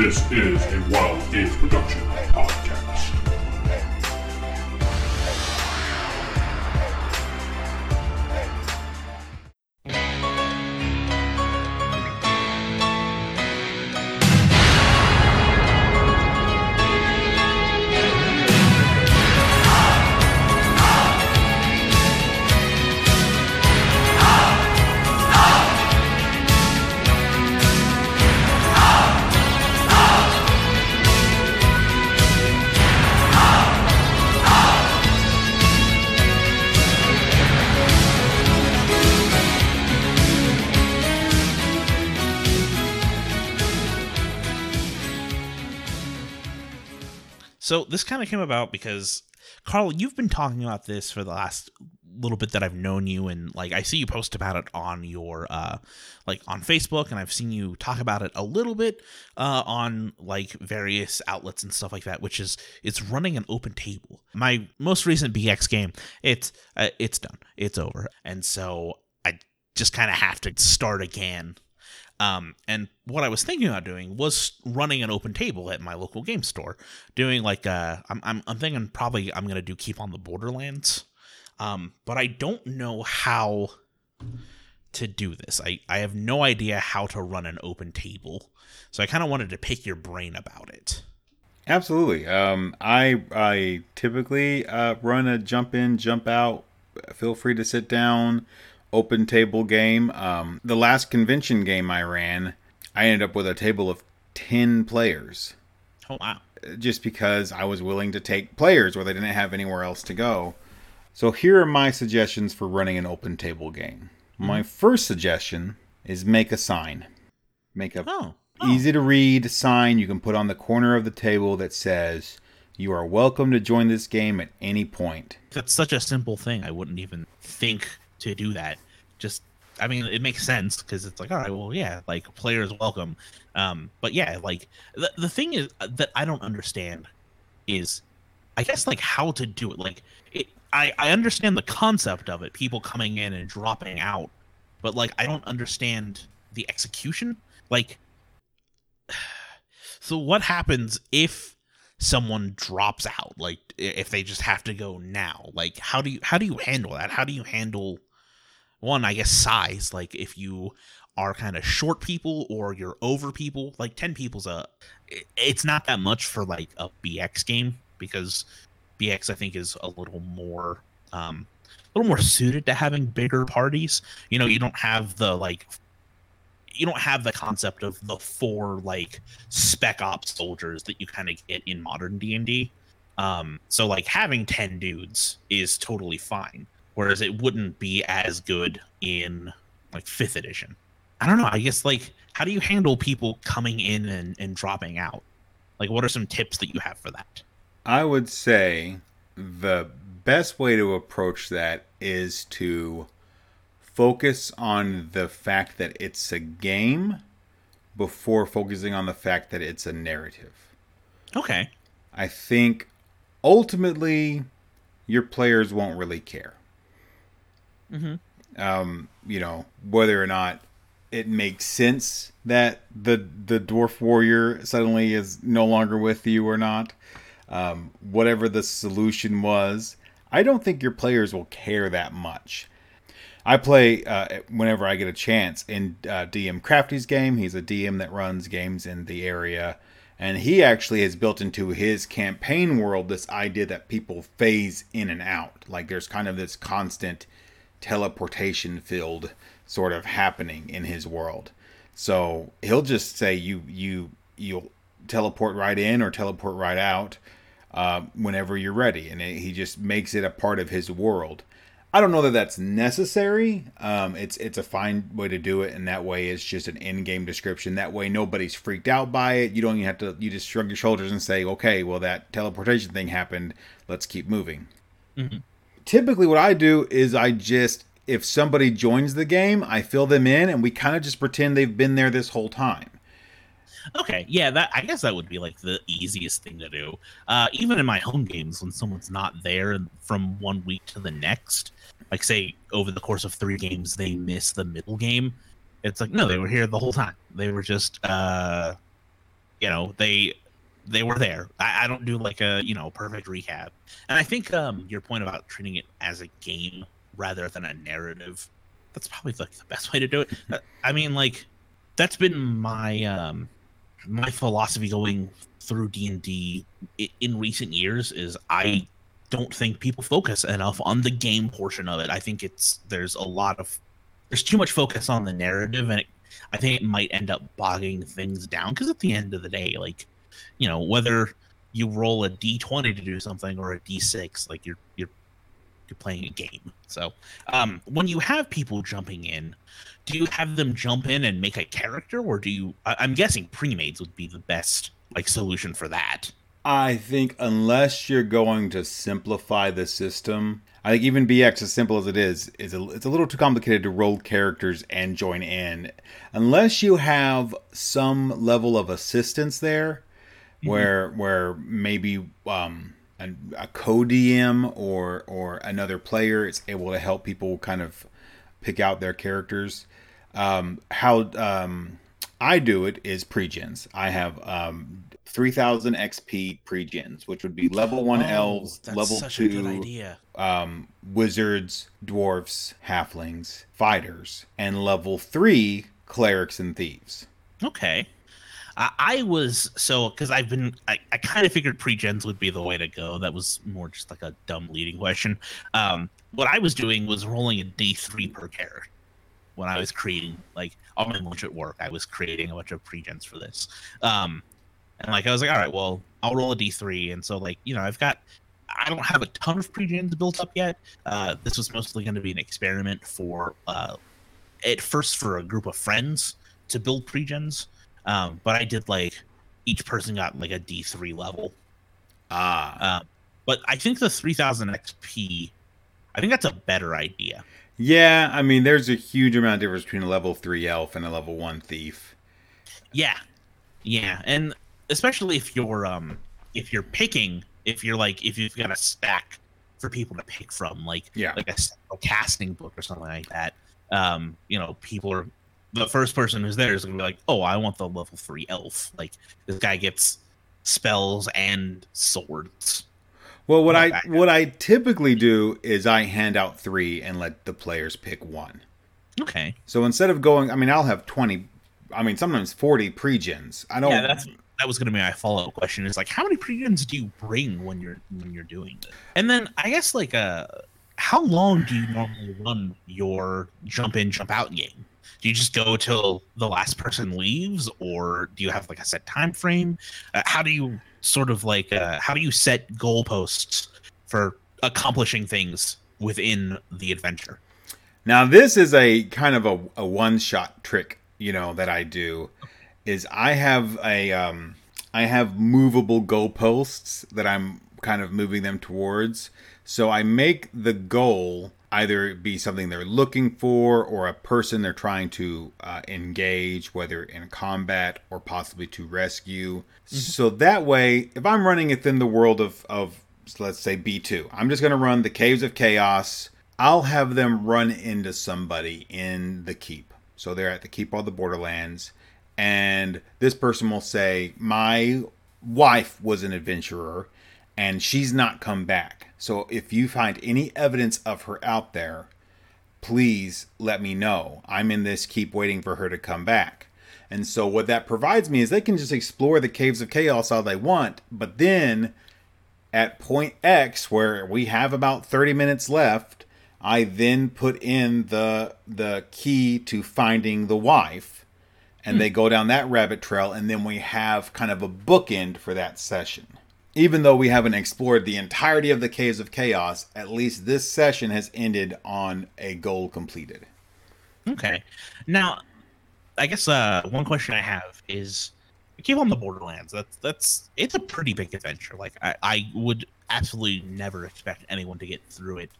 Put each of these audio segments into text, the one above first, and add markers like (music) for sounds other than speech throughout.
This is a Wild Games Production podcast. So this kind of came about because Carl, you've been talking about this for the last little bit that I've known you and like I see you post about it on your uh like on Facebook and I've seen you talk about it a little bit uh on like various outlets and stuff like that which is it's running an open table. My most recent BX game, it's uh, it's done. It's over. And so I just kind of have to start again um, and what I was thinking about doing was running an open table at my local game store, doing like uh, I'm I'm, I'm thinking probably I'm gonna do keep on the Borderlands, um, but I don't know how to do this. I I have no idea how to run an open table, so I kind of wanted to pick your brain about it. Absolutely. Um, I I typically uh, run a jump in, jump out. Feel free to sit down open table game. Um, the last convention game I ran, I ended up with a table of 10 players. Oh, wow. Just because I was willing to take players where they didn't have anywhere else to go. So here are my suggestions for running an open table game. Mm-hmm. My first suggestion is make a sign. Make a oh. Oh. easy to read sign you can put on the corner of the table that says, You are welcome to join this game at any point. That's such a simple thing. I wouldn't even think to do that. Just I mean, it makes sense because it's like, all right, well, yeah, like players welcome. Um, but yeah, like the the thing is uh, that I don't understand is, I guess like how to do it. Like, it, I I understand the concept of it, people coming in and dropping out, but like I don't understand the execution. Like, (sighs) so what happens if someone drops out? Like, if they just have to go now? Like, how do you how do you handle that? How do you handle one, I guess size. Like if you are kind of short people or you're over people, like 10 people's a it's not that much for like a BX game because BX I think is a little more um a little more suited to having bigger parties. You know, you don't have the like you don't have the concept of the four like spec ops soldiers that you kind of get in modern D&D. Um so like having 10 dudes is totally fine whereas it wouldn't be as good in like fifth edition. I don't know. I guess like how do you handle people coming in and, and dropping out? Like what are some tips that you have for that? I would say the best way to approach that is to focus on the fact that it's a game before focusing on the fact that it's a narrative. Okay. I think ultimately your players won't really care. Mm-hmm. Um, you know, whether or not it makes sense that the the dwarf warrior suddenly is no longer with you or not. Um, whatever the solution was, I don't think your players will care that much. I play uh, whenever I get a chance in uh, DM Crafty's game. He's a DM that runs games in the area, and he actually has built into his campaign world this idea that people phase in and out. Like there's kind of this constant teleportation filled sort of happening in his world. So he'll just say you you you'll teleport right in or teleport right out uh, whenever you're ready, and it, he just makes it a part of his world. I don't know that that's necessary. Um, it's it's a fine way to do it, and that way it's just an in-game description. That way nobody's freaked out by it. You don't even have to. You just shrug your shoulders and say, "Okay, well that teleportation thing happened. Let's keep moving." Mm-hmm typically what I do is I just if somebody joins the game, I fill them in and we kind of just pretend they've been there this whole time. Okay, yeah, that I guess that would be like the easiest thing to do. Uh, even in my home games, when someone's not there from one week to the next, like say over the course of three games they miss the middle game, it's like no, they were here the whole time. They were just uh, you know they they were there. I, I don't do like a you know perfect recap, and I think um your point about treating it as a game rather than a narrative, that's probably like the best (laughs) way to do it. Uh, I mean, like that's been my um my philosophy going through D and D in recent years is I don't think people focus enough on the game portion of it. I think it's there's a lot of there's too much focus on the narrative, and it, I think it might end up bogging things down. Because at the end of the day, like you know, whether you roll a d20 to do something or a d6, like you're you're you're playing a game. So um, when you have people jumping in, do you have them jump in and make a character, or do you? I, I'm guessing pre-mades would be the best like solution for that. I think unless you're going to simplify the system, I think even BX, as simple as it is, is a, it's a little too complicated to roll characters and join in. Unless you have some level of assistance there, mm-hmm. where where maybe um, a, a co-DM or or another player is able to help people kind of pick out their characters. Um, how um, I do it is pre-gens. I have um, 3000 XP pre-gens, which would be level one oh, elves, level two um, wizards, dwarfs, halflings, fighters, and level three clerics and thieves. Okay. I was so because I've been I, I kind of figured pre-gens would be the way to go. That was more just like a dumb leading question. Um, what I was doing was rolling a D three per character when I was creating like all my lunch at work. I was creating a bunch of pre-gens for this. Um, and like I was like, all right, well, I'll roll a d3, and so like you know, I've got I don't have a ton of pre-gens built up yet. Uh, this was mostly going to be an experiment for uh, at first for a group of friends to build pre-gens, um, but I did like each person got like a D3 level. Ah. Uh, but I think the 3000 XP, I think that's a better idea. Yeah, I mean, there's a huge amount of difference between a level three elf and a level one thief. Yeah, yeah, and especially if you're um if you're picking if you're like if you've got a stack for people to pick from like yeah like a, a casting book or something like that um you know people are the first person who's there is gonna be like oh i want the level three elf like this guy gets spells and swords well what i what i typically do is i hand out three and let the players pick one okay so instead of going i mean i'll have 20 i mean sometimes 40 pre-gens i don't yeah, that's that was going to be my follow up question. Is like, how many pre-gens do you bring when you're when you're doing this? And then I guess like, uh, how long do you normally run your jump in, jump out game? Do you just go till the last person leaves, or do you have like a set time frame? Uh, how do you sort of like, uh, how do you set goalposts for accomplishing things within the adventure? Now, this is a kind of a, a one shot trick, you know, that I do is I have a um, I have movable goalposts that I'm kind of moving them towards. So I make the goal either be something they're looking for or a person they're trying to uh, engage, whether in combat or possibly to rescue. Mm-hmm. So that way, if I'm running within the world of, of let's say B2, I'm just going to run the Caves of Chaos. I'll have them run into somebody in the keep. So they're at the Keep of the Borderlands and this person will say, My wife was an adventurer and she's not come back. So if you find any evidence of her out there, please let me know. I'm in this keep waiting for her to come back. And so what that provides me is they can just explore the caves of chaos all they want, but then at point X where we have about 30 minutes left, I then put in the the key to finding the wife and hmm. they go down that rabbit trail and then we have kind of a bookend for that session even though we haven't explored the entirety of the caves of chaos at least this session has ended on a goal completed. Okay. Now i guess uh, one question i have is keep on the borderlands that's that's it's a pretty big adventure. Like I, I would absolutely never expect anyone to get through it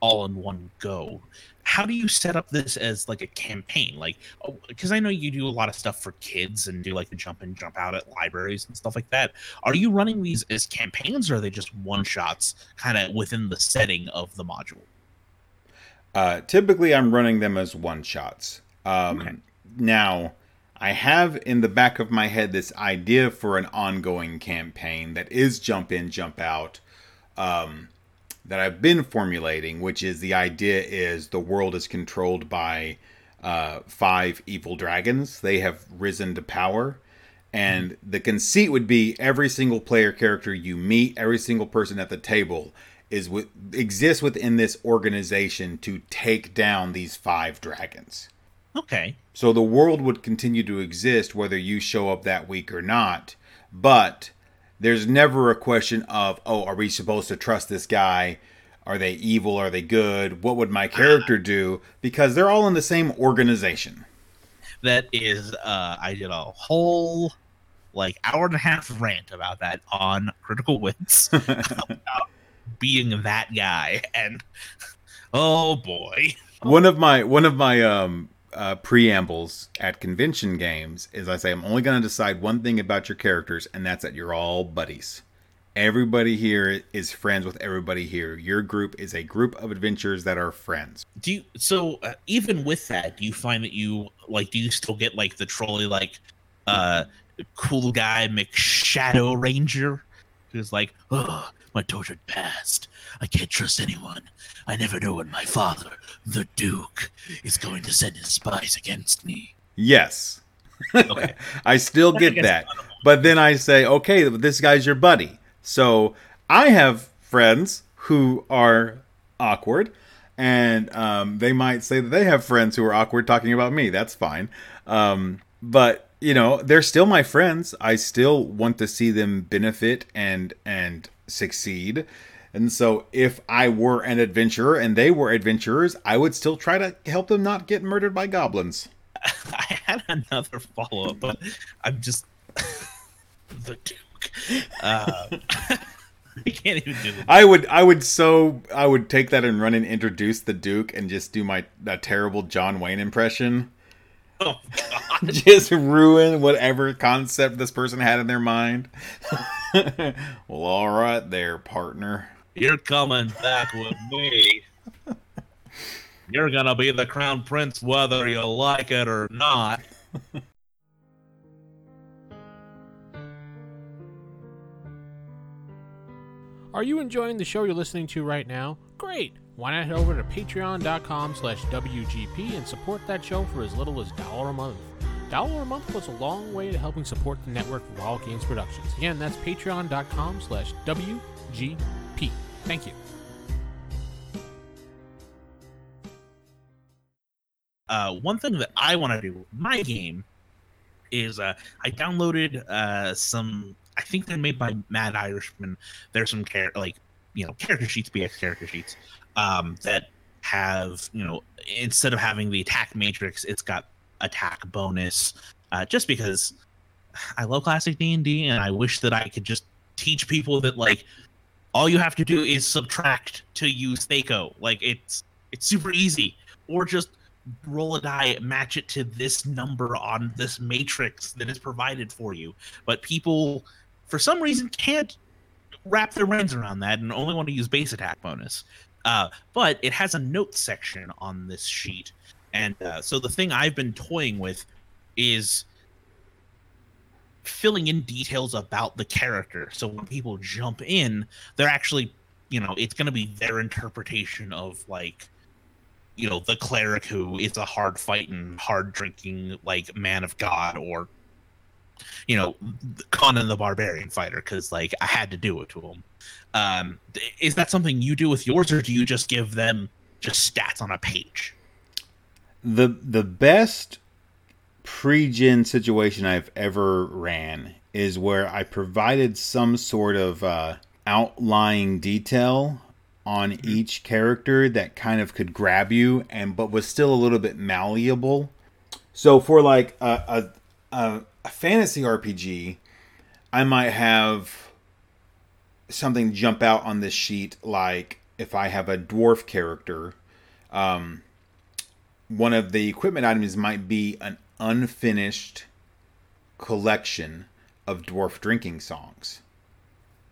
all in one go. How do you set up this as like a campaign? Like because oh, i know you do a lot of stuff for kids and do like the jump in jump out at libraries and stuff like that. Are you running these as campaigns or are they just one shots kind of within the setting of the module? Uh, typically i'm running them as one shots um, okay. now I have in the back of my head this idea for an ongoing campaign that is jump in, jump out, um, that I've been formulating, which is the idea is the world is controlled by uh, five evil dragons. They have risen to power. And the conceit would be every single player character you meet, every single person at the table is with exists within this organization to take down these five dragons. Okay. So the world would continue to exist whether you show up that week or not. But there's never a question of, oh, are we supposed to trust this guy? Are they evil? Are they good? What would my character do? Because they're all in the same organization. That is, uh, I did a whole like hour and a half rant about that on Critical Wits (laughs) about being that guy, and (laughs) oh boy, one of my one of my um uh, preambles at convention games is I say I'm only going to decide one thing about your characters, and that's that you're all buddies. Everybody here is friends with everybody here. Your group is a group of adventurers that are friends. Do you so uh, even with that, do you find that you like do you still get like the trolley like uh cool guy McShadow Ranger who's like, "Oh, my tortured past. I can't trust anyone. I never know when my father, the Duke, is going to send his spies against me." Yes. (laughs) Okay. I still get that. none of them- But then I say, okay, this guy's your buddy. So I have friends who are awkward, and um, they might say that they have friends who are awkward talking about me. That's fine. Um, but you know, they're still my friends. I still want to see them benefit and and succeed. And so, if I were an adventurer and they were adventurers, I would still try to help them not get murdered by goblins. (laughs) I had another follow up, but I'm just (laughs) the Duke. Uh, (laughs) I can't even do the I would I would so I would take that and run and introduce the Duke and just do my terrible John Wayne impression. Oh God! (laughs) Just ruin whatever concept this person had in their mind. (laughs) well, all right there, partner. You're coming back with me. You're gonna be the crown prince whether you like it or not. Are you enjoying the show you're listening to right now? Great! Why not head over to patreon.com slash WGP and support that show for as little as dollar a month. Dollar a month goes a long way to helping support the network of Wild Games Productions. Again, that's patreon.com slash WGP. Thank you. uh, one thing that I want to do with my game is uh, I downloaded uh, some. I think they're made by Mad Irishman. There's some like you know character sheets, BX character sheets um, that have you know instead of having the attack matrix, it's got attack bonus. Uh, just because I love classic D and D, and I wish that I could just teach people that like all you have to do is subtract to use THAC0. Like it's it's super easy, or just roll a die, match it to this number on this matrix that is provided for you. But people, for some reason, can't wrap their brains around that and only want to use base attack bonus. Uh, but it has a note section on this sheet, and uh, so the thing I've been toying with is filling in details about the character. So when people jump in, they're actually, you know, it's going to be their interpretation of like you know the cleric who is a hard fighting hard drinking like man of god or you know conan the barbarian fighter because like i had to do it to him um is that something you do with yours or do you just give them just stats on a page? The the best pre-gen situation I've ever ran is where I provided some sort of uh, outlying detail on each character that kind of could grab you and but was still a little bit malleable. So for like a a, a, a fantasy RPG, I might have something jump out on this sheet like if I have a dwarf character, um, one of the equipment items might be an unfinished collection of dwarf drinking songs.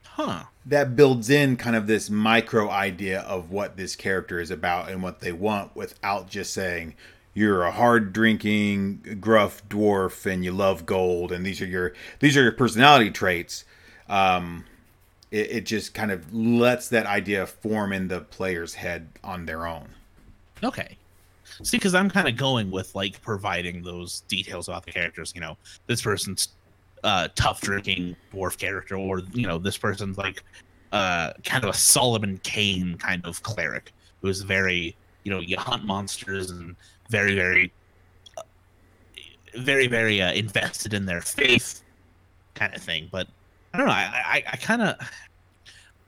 Huh. That builds in kind of this micro idea of what this character is about and what they want without just saying you're a hard drinking gruff dwarf and you love gold and these are your these are your personality traits um it, it just kind of lets that idea form in the player's head on their own Okay. See, because I'm kind of going with like providing those details about the characters. You know, this person's uh, tough drinking dwarf character, or you know, this person's like uh, kind of a Solomon Kane kind of cleric who is very, you know, you hunt monsters and very, very, uh, very, very uh, invested in their faith, kind of thing. But I don't know. I, I, I kind of,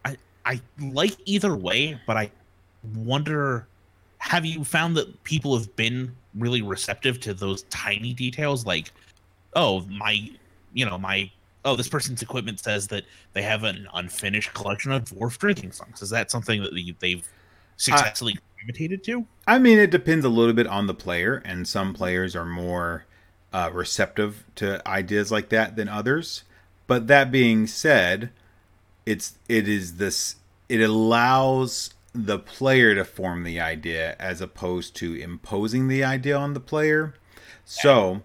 I, I like either way, but I wonder have you found that people have been really receptive to those tiny details like oh my you know my oh this person's equipment says that they have an unfinished collection of dwarf drinking songs is that something that they've successfully gravitated to I mean, it depends a little bit on the player, and some players are more uh, receptive to ideas like that than others. But that being said, it's it is this it allows the player to form the idea as opposed to imposing the idea on the player. So,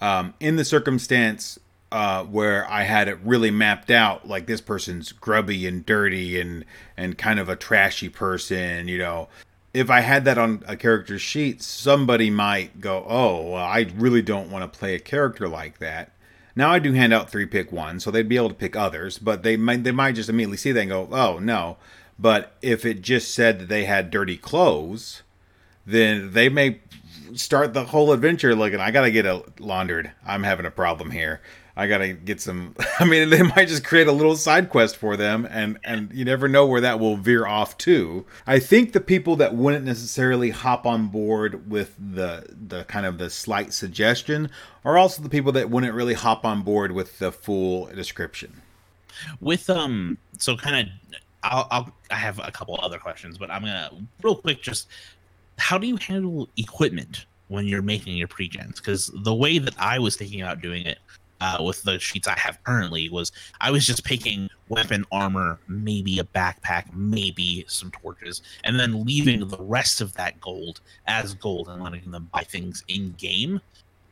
um, in the circumstance uh, where I had it really mapped out, like this person's grubby and dirty and and kind of a trashy person, you know. If I had that on a character sheet, somebody might go, "Oh, well, I really don't want to play a character like that." Now I do hand out three pick one, so they'd be able to pick others, but they might they might just immediately see that and go, "Oh no." But if it just said that they had dirty clothes, then they may start the whole adventure looking, I gotta get it laundered. I'm having a problem here. I gotta get some. (laughs) I mean, they might just create a little side quest for them, and and you never know where that will veer off to. I think the people that wouldn't necessarily hop on board with the the kind of the slight suggestion are also the people that wouldn't really hop on board with the full description. with um so kind of I'll, I'll i have a couple other questions but i'm gonna real quick just how do you handle equipment when you're making your pre-gens because the way that i was thinking about doing it uh, with the sheets i have currently was i was just picking weapon armor maybe a backpack maybe some torches and then leaving the rest of that gold as gold and letting them buy things in game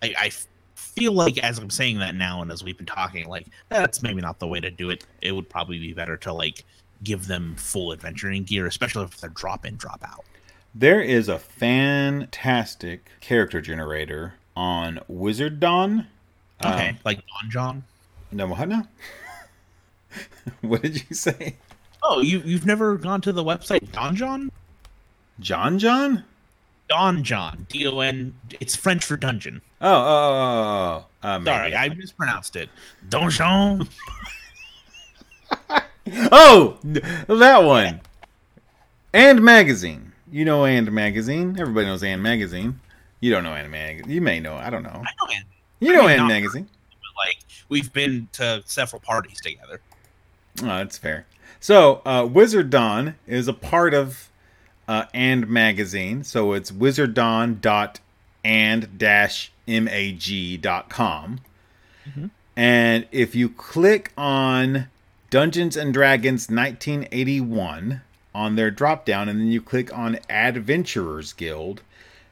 I, I feel like as I'm saying that now and as we've been talking, like that's maybe not the way to do it. It would probably be better to like give them full adventuring gear, especially if they're drop in, drop out. There is a fantastic character generator on Wizardawn. Okay, like Don John. No, what now? (laughs) what did you say? Oh, you you've never gone to the website Don John? John John? Don John, D O N. It's French for dungeon. Oh, oh, oh, oh. Uh, maybe. Sorry, I mispronounced it. Donjon. (laughs) Oh, that one. And magazine. You know and magazine. Everybody knows and magazine. You don't know and magazine. You may know. I don't know. I know it. You know I mean, and magazine. Like we've been to several parties together. Oh, that's fair. So, uh, Wizardawn is a part of uh, And Magazine. So it's wizardawn.and-mag.com. And if you click on Dungeons and Dragons 1981 on their drop down, and then you click on Adventurers Guild,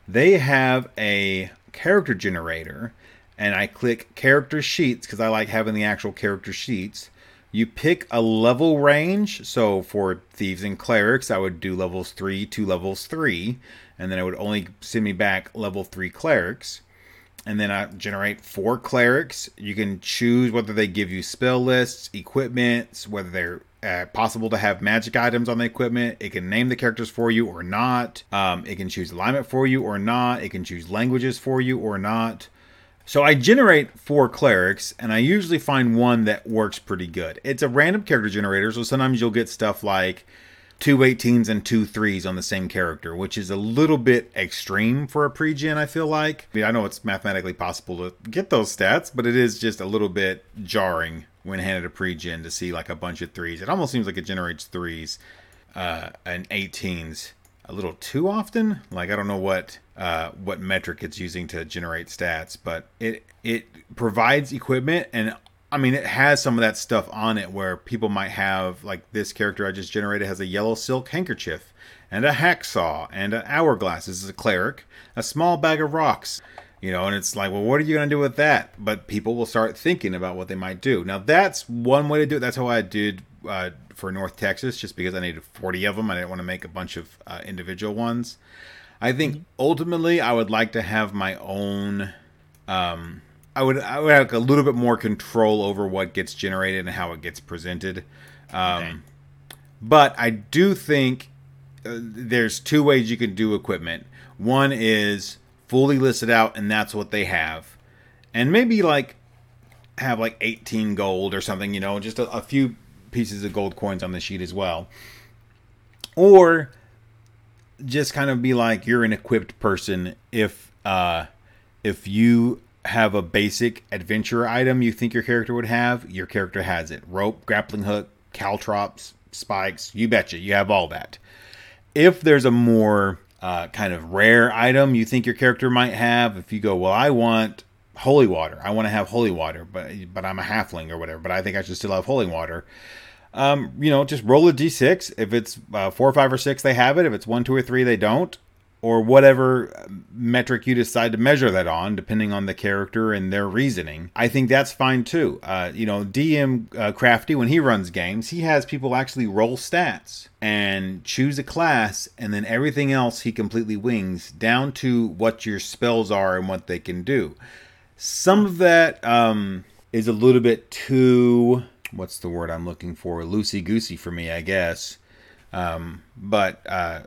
they have a character generator. And I click character sheets because I like having the actual character sheets. You pick a level range. So for thieves and clerics, I would do levels three to levels three, and then it would only send me back level three clerics. And then I generate four clerics. You can choose whether they give you spell lists, equipments, whether they're uh, possible to have magic items on the equipment. It can name the characters for you or not. Um, it can choose alignment for you or not. It can choose languages for you or not. So I generate four clerics, and I usually find one that works pretty good. It's a random character generator, so sometimes you'll get stuff like two 18s and two 3s on the same character, which is a little bit extreme for a pre-gen, I feel like. I mean, I know it's mathematically possible to get those stats, but it is just a little bit jarring when handed a pre-gen to see like a bunch of 3s. It almost seems like it generates 3s uh, and 18s a little too often. Like I don't know what uh, what metric it's using to generate stats, but it it provides equipment, and I mean, it has some of that stuff on it where people might have, like, this character I just generated has a yellow silk handkerchief and a hacksaw and an hourglass. This is a cleric, a small bag of rocks, you know, and it's like, well, what are you going to do with that? But people will start thinking about what they might do. Now, that's one way to do it. That's how I did uh, for North Texas, just because I needed 40 of them. I didn't want to make a bunch of uh, individual ones. I think ultimately I would like to have my own. Um, I would I would have a little bit more control over what gets generated and how it gets presented. Um, Okay. But I do think uh, there's two ways you can do equipment. One is fully listed out, and that's what they have, and maybe like have like 18 gold or something, you know, just a, a few pieces of gold coins on the sheet as well. Or just kind of be like you're an equipped person if uh if you have a basic adventure item you think your character would have, your character has it. Rope, grappling hook, caltrops, spikes, you betcha, you have all that. If there's a more uh, kind of rare item you think your character might have, if you go, well, I want holy water, I want to have holy water, but but I'm a halfling or whatever, but I think I should still have holy water um, you know, just roll a d6. If it's uh, four, five, or six, they have it. If it's one, two, or three, they don't. Or whatever metric you decide to measure that on, depending on the character and their reasoning. I think that's fine too. Uh, you know, DM uh, Crafty, when he runs games, he has people actually roll stats and choose a class, and then everything else he completely wings down to what your spells are and what they can do. Some of that um, is a little bit too what's the word I'm looking for? Loosey goosey for me, I guess. Um, but uh,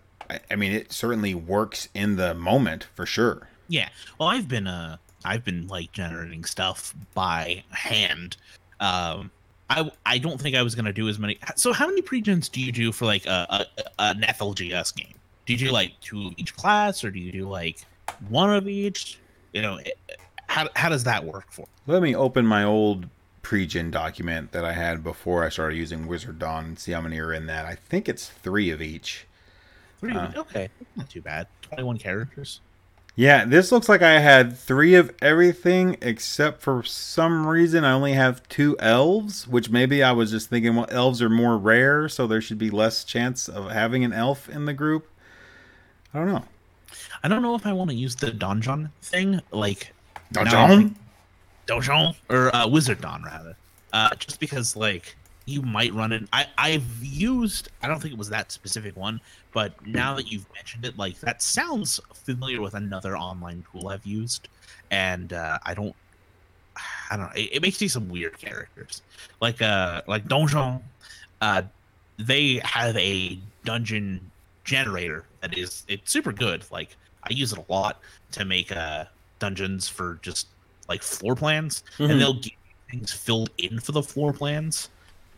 I, mean, it certainly works in the moment for sure. Yeah. Well, I've been uh I've been like generating stuff by hand. Um I I don't think I was gonna do as many. So how many pregens do you do for like a, a an FLGS game? Do you do like two of each class, or do you do like one of each? You know, it- how how does that work for? Let me open my old pregen document that I had before I started using Wizardawn and see how many are in that. I think it's three of each. Three, Uh. okay, not too bad. Twenty one characters. Yeah, this looks like I had three of everything except for some reason I only have two elves, which maybe I was just thinking, well, elves are more rare, so there should be less chance of having an elf in the group. I don't know. I don't know if I want to use the donjon thing, like now I'm Donjon? Donjon or uh, Wizardawn rather. Uh, just because like you might run it. I I've used. I don't think it was that specific one, but now that you've mentioned it, like that sounds familiar with another online tool I've used, and uh, I don't. I don't know. It, it makes me some weird characters, like uh like Donjon. Uh, they have a dungeon generator that is it's super good. Like I use it a lot to make uh dungeons for just like floor plans, Mhm. and they'll get things filled in for the floor plans.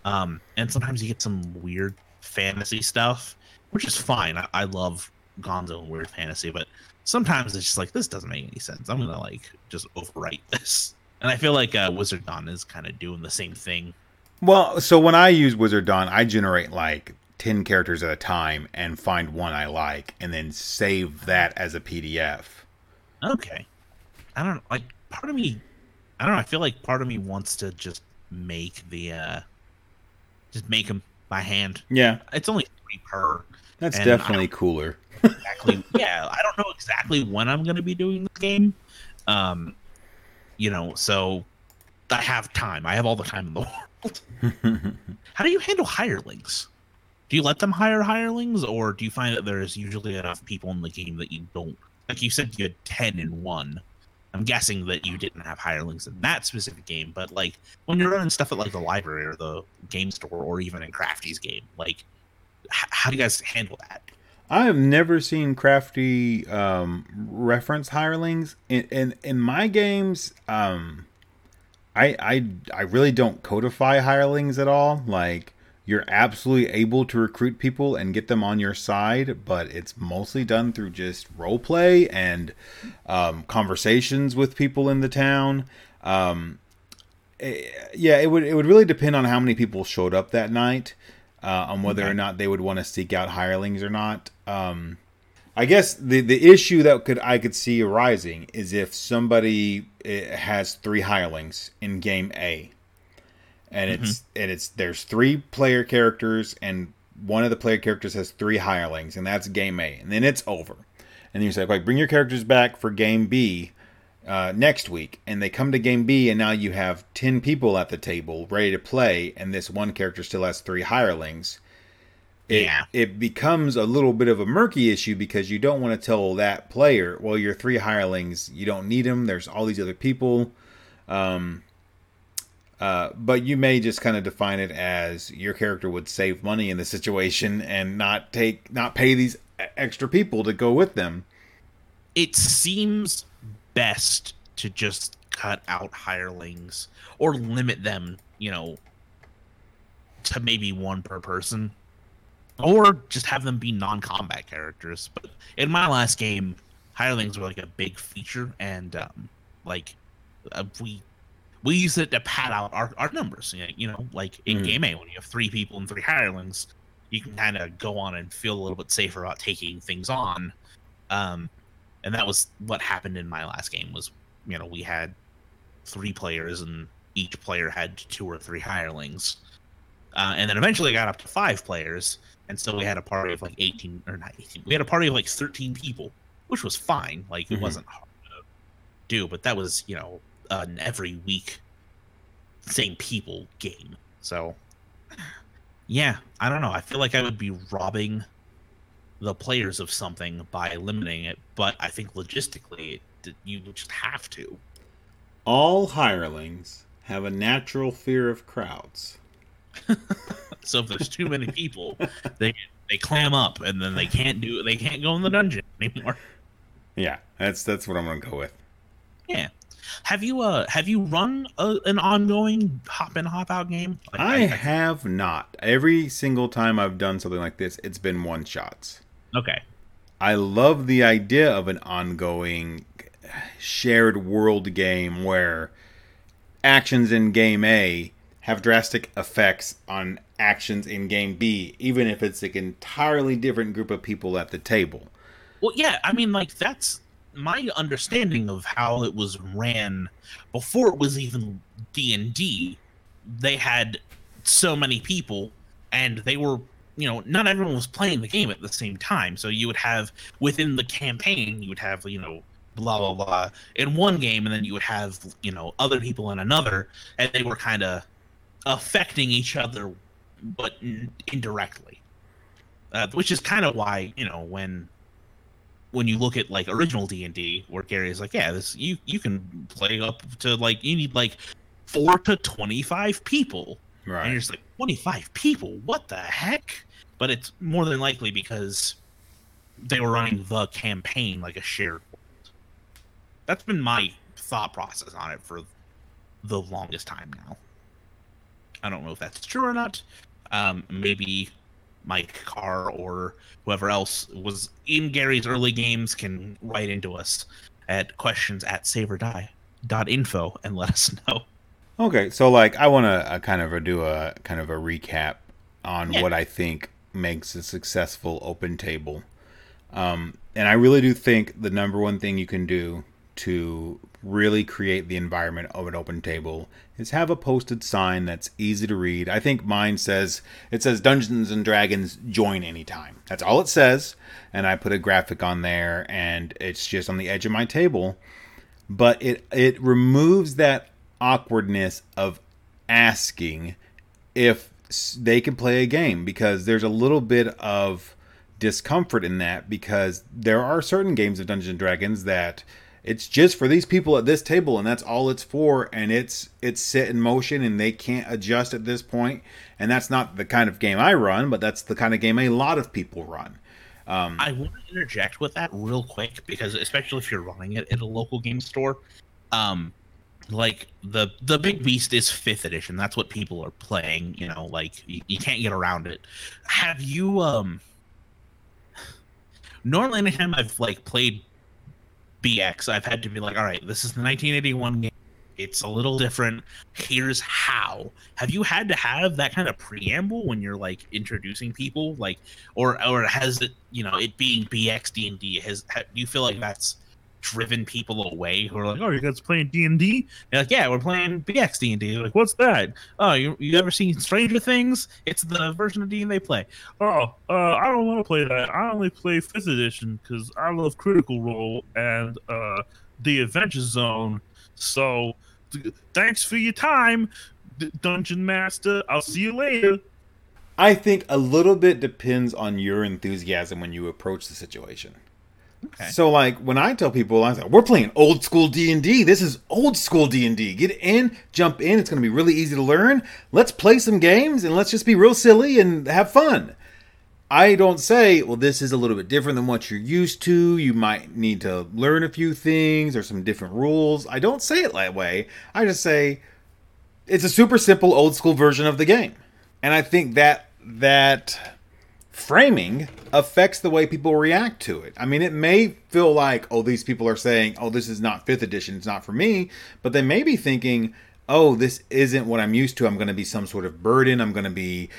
Um, and sometimes you get some weird fantasy stuff, which is fine. I, I love Gonzo and weird fantasy, but sometimes it's just like this doesn't make any sense. I'm gonna like just overwrite (laughs) this. And I feel like uh, Wizardawn is kind of doing the same thing. Well, so when I use Wizardawn, I generate like 10 characters at a time and find one I like and then save that as a PDF. Okay. I don't like part of me I don't know, I feel like part of me wants to just make the uh just make them by hand. Yeah, It's only three per that's definitely cooler. exactly (laughs) yeah, I don't know exactly when I'm gonna be doing this game. Um you know, so I have time. I have all the time in the (laughs) world. (laughs) How do you handle hirelings? Do you let them hire hirelings, or do you find that there's usually enough people in the game that you don't? Like you said, you had ten in one. I'm guessing that you didn't have hirelings in that specific game, but like when you're running stuff at like the library or the game store, or even in Crafty's game, like h- how do you guys handle that? I have never seen Crafty um, reference hirelings in, in in my games. Um, I I I really don't codify hirelings at all. Like you're absolutely able to recruit people and get them on your side, but it's mostly done through just role play and um, conversations with people in the town. Um, eh, yeah, it would it would really depend on how many people showed up that night, uh, on whether or not they would want to seek out hirelings or not. Um, I guess the the issue that could I could see arising is if somebody eh, has three hirelings in game A, and it's and it's there's three player characters, and one of the player characters has three hirelings, and that's game A, and then it's over. And you say, like, bring your characters back for game B uh, next week, and they come to game B, and now you have ten people at the table ready to play, and this one character still has three hirelings. It, Yeah. it becomes a little bit of a murky issue because you don't want to tell that player, well, your three hirelings, you don't need them. There's all these other people. Um, uh, but you may just kind of define it as your character would save money in the situation and not take, not pay these extra people to go with them. it seems best to just cut out hirelings or limit them, you know, to maybe one per person, or just have them be non-combat characters. But in my last game, hirelings were like a big feature, and um, like uh, we we use it to pad out our, our numbers. you know- like in Mhm. game A, when you have three people and three hirelings, you can kind of go on and feel a little bit safer about taking things on. Um, and that was what happened in my last game was you know we had three players and each player had two or three hirelings uh, and then eventually it got up to five players and so we had a party of like 18 or not 18 we had a party of like 13 people which was fine like it Mhm. wasn't hard to do but that was you know an every week same people game so yeah i don't know i feel like i would be robbing the players of something by limiting it, but I think logistically it, you just have to. All hirelings have a natural fear of crowds. (laughs) So if there's too many people, they they clam up and then they can't do they can't go in the dungeon anymore. Yeah, that's that's what I'm gonna go with. Yeah. Have you uh have you run a, an ongoing hop in hop out game? Like, I have not. Every single time I've done something like this, it's been one shots. okay. I love the idea of an ongoing shared world game where actions in game A have drastic effects on actions in game B, even if it's an entirely different group of people at the table. Well, yeah, I mean, like that's my understanding of how it was ran before it was even D and D. They had so many people, and they were, you know, not everyone was playing the game at the same time. So you would have within the campaign, you would have, you know, blah blah blah in one game, and then you would have, you know, other people in another, and they were kind of affecting each other, but in- indirectly. Uh, which is kind of why, you know, when when you look at like original D and D, where Gary is like, yeah, this you you can play up to like you need like four to twenty five people, and Right. you're just like twenty five people, what the heck? But it's more than likely because they were running the campaign like a shared world. That's been my thought process on it for the longest time now. I don't know if that's true or not. Um, maybe Mike Carr or whoever else was in Gary's early games can write into us at questions at saveordie.info and let us know. Okay, so like I want to uh, kind of do a kind of a recap on Yeah. what I think makes a successful open table. Um, and I really do think the number one thing you can do to really create the environment of an open table is have a posted sign that's easy to read. I think mine says it says Dungeons and Dragons join anytime. That's all it says, and I put a graphic on there and it's just on the edge of my table but it it removes that awkwardness of asking if they can play a game because there's a little bit of discomfort in that because there are certain games of Dungeons and Dragons that it's just for these people at this table and that's all it's for and it's it's set in motion and they can't adjust at this point and that's not the kind of game I run but that's the kind of game a lot of people run. I want to interject with that real quick because especially if you're running it at a local game store, um, like the the big beast is fifth edition. That's what people are playing. You know, like you, you can't get around it. Have you um? Normally, anytime I've like played BX, I've had to be like, all right, this is the 1981 game. It's a little different. Here's how. Have you had to have that kind of preamble when you're like introducing people, like, or or has it, you know, it being BX D and D has? Do you feel like that's driven people away who are like, "Oh, you guys playing D and D?" Like, "Yeah, we're playing BX D and D." Like, "What's that?" "Oh, you you ever seen Stranger Things? It's the version of D and they play." Oh, uh, I don't want to play that. I only play fifth edition because I love Critical Role and uh, the Adventure Zone. So, th- thanks for your time, D- Dungeon Master. I'll see you later. I think a little bit depends on your enthusiasm when you approach the situation. Okay. So like when I tell people I say we're playing old school D&D. This is old school D&D. Get in, jump in. It's going to be really easy to learn. Let's play some games and let's just be real silly and have fun. I don't say, well this is a little bit different than what you're used to. You might need to learn a few things or some different rules. I don't say it that way. I just say it's a super simple old school version of the game. And I think that that framing affects the way people react to it. I mean, it may feel like, oh, these people are saying, oh, this is not fifth edition, it's not for me, but they may be thinking, oh, this isn't what I'm used to. I'm going to be some sort of burden. I'm going to be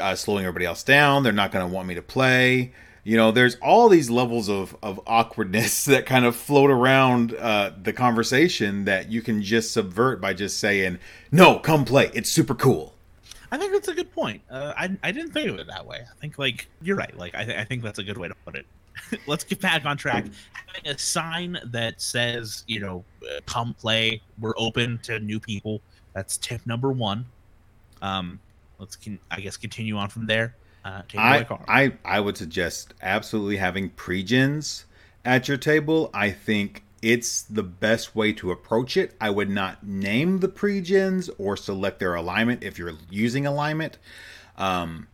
uh, slowing everybody else down. They're not going to want me to play. You know, there's all these levels of, of awkwardness (laughs) that kind of float around uh, the conversation that you can just subvert by just saying, no, come play. It's super cool. I think that's a good point. Uh, I I didn't think of it that way. I think like you're right. Like I th- I think that's a good way to put it. (laughs) Let's get back on track. Having a sign that says you know uh, come play. We're open to new people. That's tip number one. Um, let's con- I guess continue on from there. Uh, take I, I I would suggest absolutely having pre-gens at your table. I think it's the best way to approach it. I would not name the pre-gens or select their alignment if you're using alignment, um,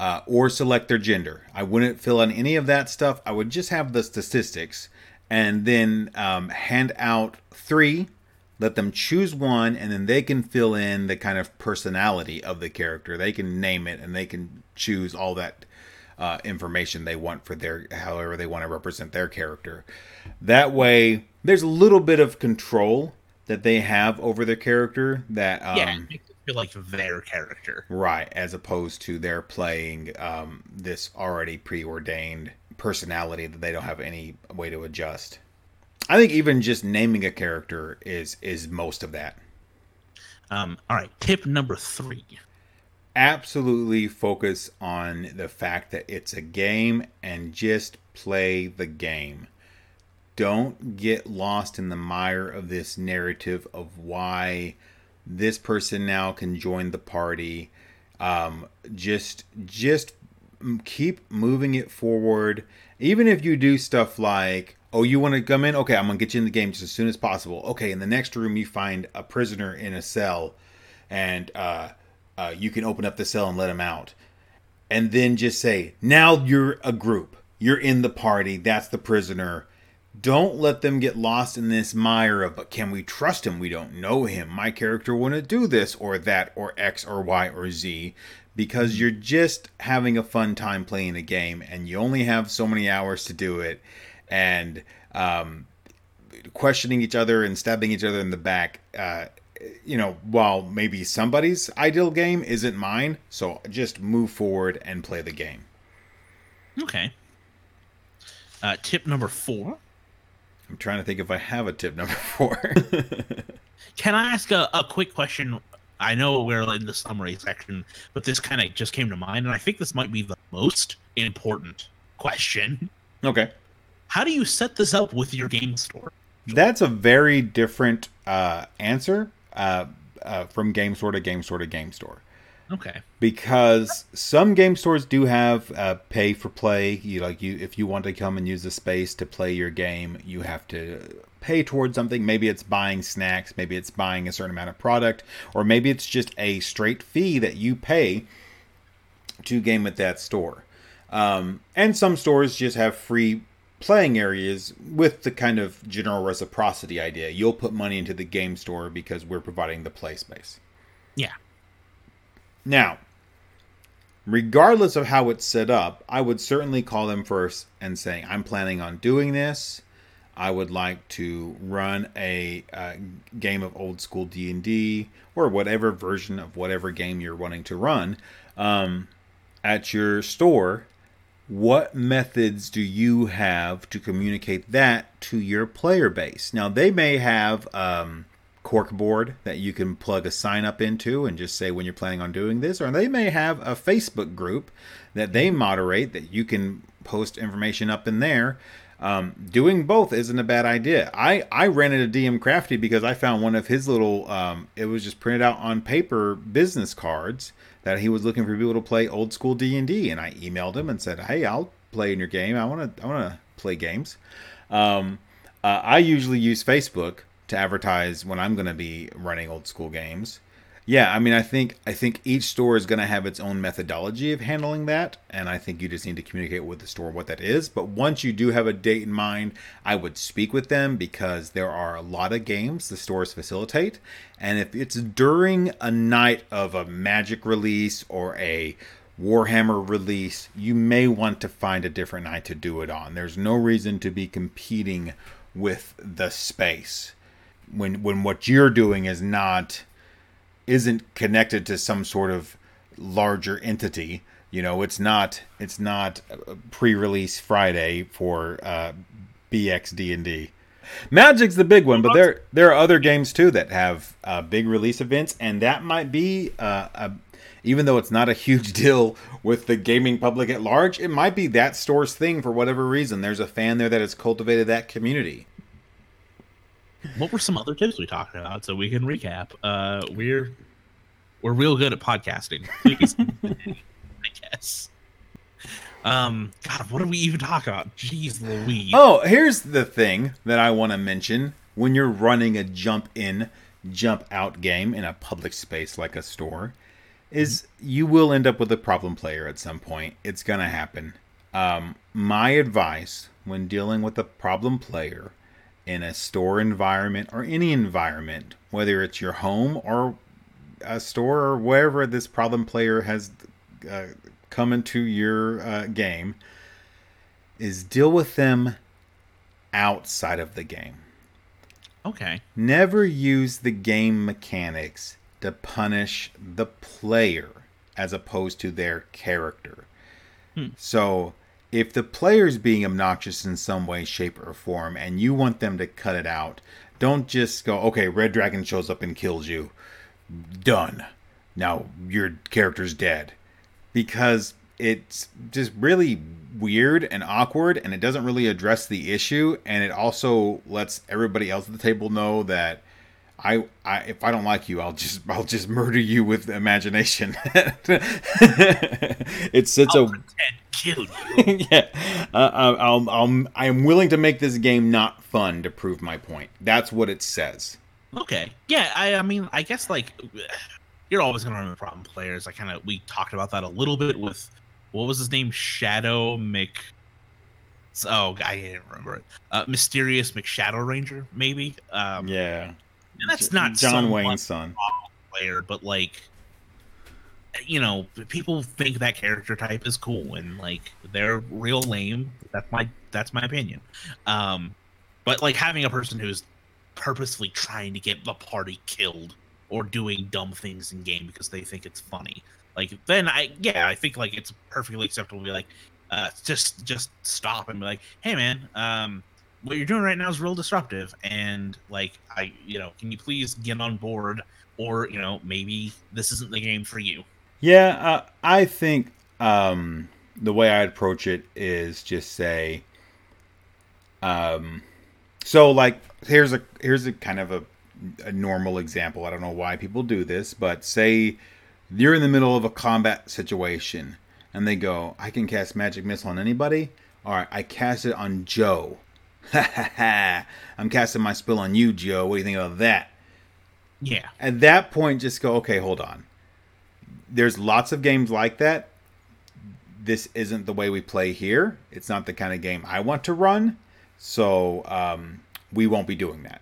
uh, or select their gender. I wouldn't fill in any of that stuff. I would just have the statistics and then um, hand out three. Let them choose one, and then they can fill in the kind of personality of the character. They can name it, and they can choose all that uh, information they want for their however they want to represent their character. That way, there's a little bit of control that they have over their character. That um, yeah, makes it feel like their character. right, as opposed to they're playing um, this already preordained personality that they don't have any way to adjust. I think even just naming a character is is most of that. Um, all right, tip number three. Absolutely focus on the fact that it's a game and just play the game. Don't get lost in the mire of this narrative of why this person now can join the party. Um, just, just keep moving it forward. Even if you do stuff like, oh, you want to come in? Okay, I'm gonna get you in the game just as soon as possible. Okay, in the next room you find a prisoner in a cell, and uh, uh, you can open up the cell and let him out. And then just say, now you're a group. You're in the party. That's the prisoner. Don't let them get lost in this mire of, but can we trust him? We don't know him. My character wouldn't do this or that or X or Y or Z because you're just having a fun time playing a game and you only have so many hours to do it. And um, questioning each other and stabbing each other in the back, uh, you know, while maybe somebody's ideal game isn't mine. So just move forward and play the game. Okay. Uh, tip number four. I'm trying to think if I have a tip number (laughs) four. (laughs) Can I ask a, a quick question? I know we're in the summary section, but this kind of just came to mind, and I think this might be the most important question. okay. How do you set this up with your game store? That's a very different uh, answer uh, uh, from game store to game store to game store. Okay. because some game stores do have uh, pay for play. You like you if you want to come and use the space to play your game, you have to pay towards something. Maybe it's buying snacks, maybe it's buying a certain amount of product, or maybe it's just a straight fee that you pay to game at that store. Um, and some stores just have free playing areas with the kind of general reciprocity idea. You'll put money into the game store because we're providing the play space. Yeah. Now, regardless of how it's set up, I would certainly call them first and saying, I'm planning on doing this. I would like to run a uh, game of old school D&D or whatever version of whatever game you're wanting to run um, at your store. What methods do you have to communicate that to your player base? Now, they may have um, corkboard that you can plug a sign up into and just say when you're planning on doing this, or they may have a Facebook group that they moderate that you can post information up in there. Um, doing both isn't a bad idea. I, I ran into DM Crafty because I found one of his little, um, it was just printed out on paper business cards that he was looking for people to play old school D and D, and I emailed him and said, "Hey, I'll play in your game. I want to I want to play games." Um, uh, I usually use Facebook to advertise when I'm going to be running old school games yeah, I mean, I think I think each store is going to have its own methodology of handling that, and I think you just need to communicate with the store what that is. But once you do have a date in mind, I would speak with them because there are a lot of games the stores facilitate, and if it's during a night of a Magic release or a Warhammer release, you may want to find a different night to do it on. There's no reason to be competing with the space when when what you're doing is not isn't connected to some sort of larger entity. You know, it's not it's not pre-release Friday for uh, BX D and D. Magic's the big one, but there there are other games too that have uh, big release events, and that might be uh, a, even though it's not a huge (laughs) deal with the gaming public at large, it might be that store's thing for whatever reason. There's a fan there that has cultivated that community what were some other tips we talked about so we can recap? Uh, we're we're real good at podcasting. (laughs) I guess. Um, God, what do we even talk about? Jeez Louise. Oh, here's the thing that I want to mention: when you're running a jump in, jump out game in a public space like a store, is you will end up with a problem player at some point. It's gonna happen. Um, my advice when dealing with a problem player in a store environment or any environment, whether it's your home or a store or wherever this problem player has uh, come into your uh, game, is deal with them outside of the game. Okay. Never use the game mechanics to punish the player as opposed to their character. Hmm. So if the player's being obnoxious in some way, shape, or form, and you want them to cut it out, don't just go, okay, Red Dragon shows up and kills you. Done. Now your character's dead. Because it's just really weird and awkward, and it doesn't really address the issue, and it also lets everybody else at the table know that I, I if I don't like you, I'll just (laughs) I'll just murder you with imagination. (laughs) it's such I'll a kill you. (laughs) yeah, uh, I'll, I'll I'm willing to make this game not fun to prove my point. That's what it says. Okay, yeah, I I mean I guess like (sighs) you're always gonna run into problem players. I kind of we talked about that a little bit with what was his name Shadow Mc. Oh, I didn't remember it. Uh, Mysterious McShadow Ranger, maybe. Um, yeah and that's not John Wayne's son player, but like you know, people think that character type is cool and like they're real lame. That's my that's my opinion. Um but like having a person who's purposefully trying to get the party killed or doing dumb things in game because they think it's funny. Like then I yeah, I think like it's perfectly acceptable to be like uh just just stop and be like, "Hey man, um what you're doing right now is real disruptive and like i you know can you please get on board or you know maybe this isn't the game for you? Yeah uh, i think um the way i'd approach it is just say um so like here's a here's a kind of a, a normal example. I don't know why people do this but say you're in the middle of a combat situation and they go i can cast magic missile on anybody. All right i cast it on joe Ha ha ha! I'm casting my spell on you, Joe. What do you think about that? Yeah. At that point, just go, okay, hold on. There's lots of games like that. This isn't the way we play here. It's not the kind of game I want to run. So um, we won't be doing that.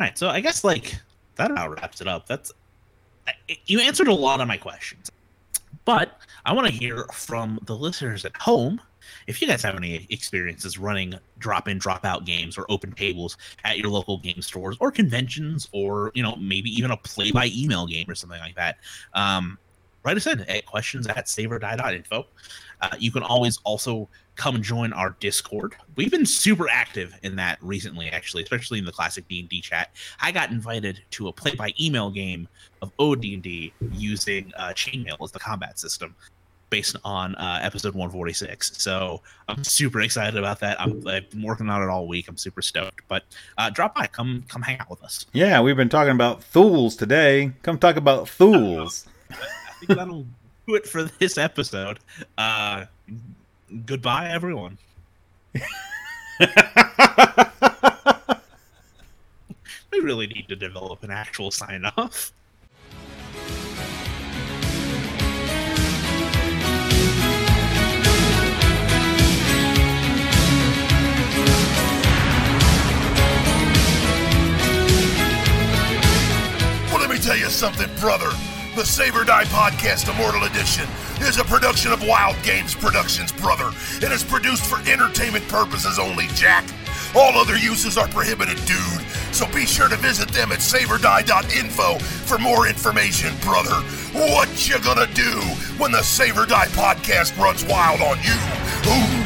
All right. So I guess like that about wraps it up. That's you answered a lot of my questions, but I want to hear from the listeners at home if you guys have any experiences running drop in, drop out games or open tables at your local game stores or conventions, or you know maybe even a play by email game or something like that, um, write us in at questions at saveordie.info. Uh, you can always also come join our Discord. We've been super active in that recently, actually, especially in the classic D and D chat. I got invited to a play by email game of OD&D using uh, chainmail as the combat system, based on uh, episode 146. So I'm super excited about that. I'm, I've been working on it all week. I'm super stoked. But uh, drop by, come come hang out with us. Yeah, we've been talking about Thools today. Come talk about Thools. (laughs) I think that'll do it for this episode. Uh, goodbye, everyone. (laughs) We really need to develop an actual sign off. You something, brother. The Save or Die Podcast Immortal Edition is a production of Wild Games Productions, brother. It is produced for entertainment purposes only, Jack. All other uses are prohibited, dude. So be sure to visit them at saveordie.info for more information, brother. What you gonna do when the Save or Die Podcast runs wild on you? Ooh.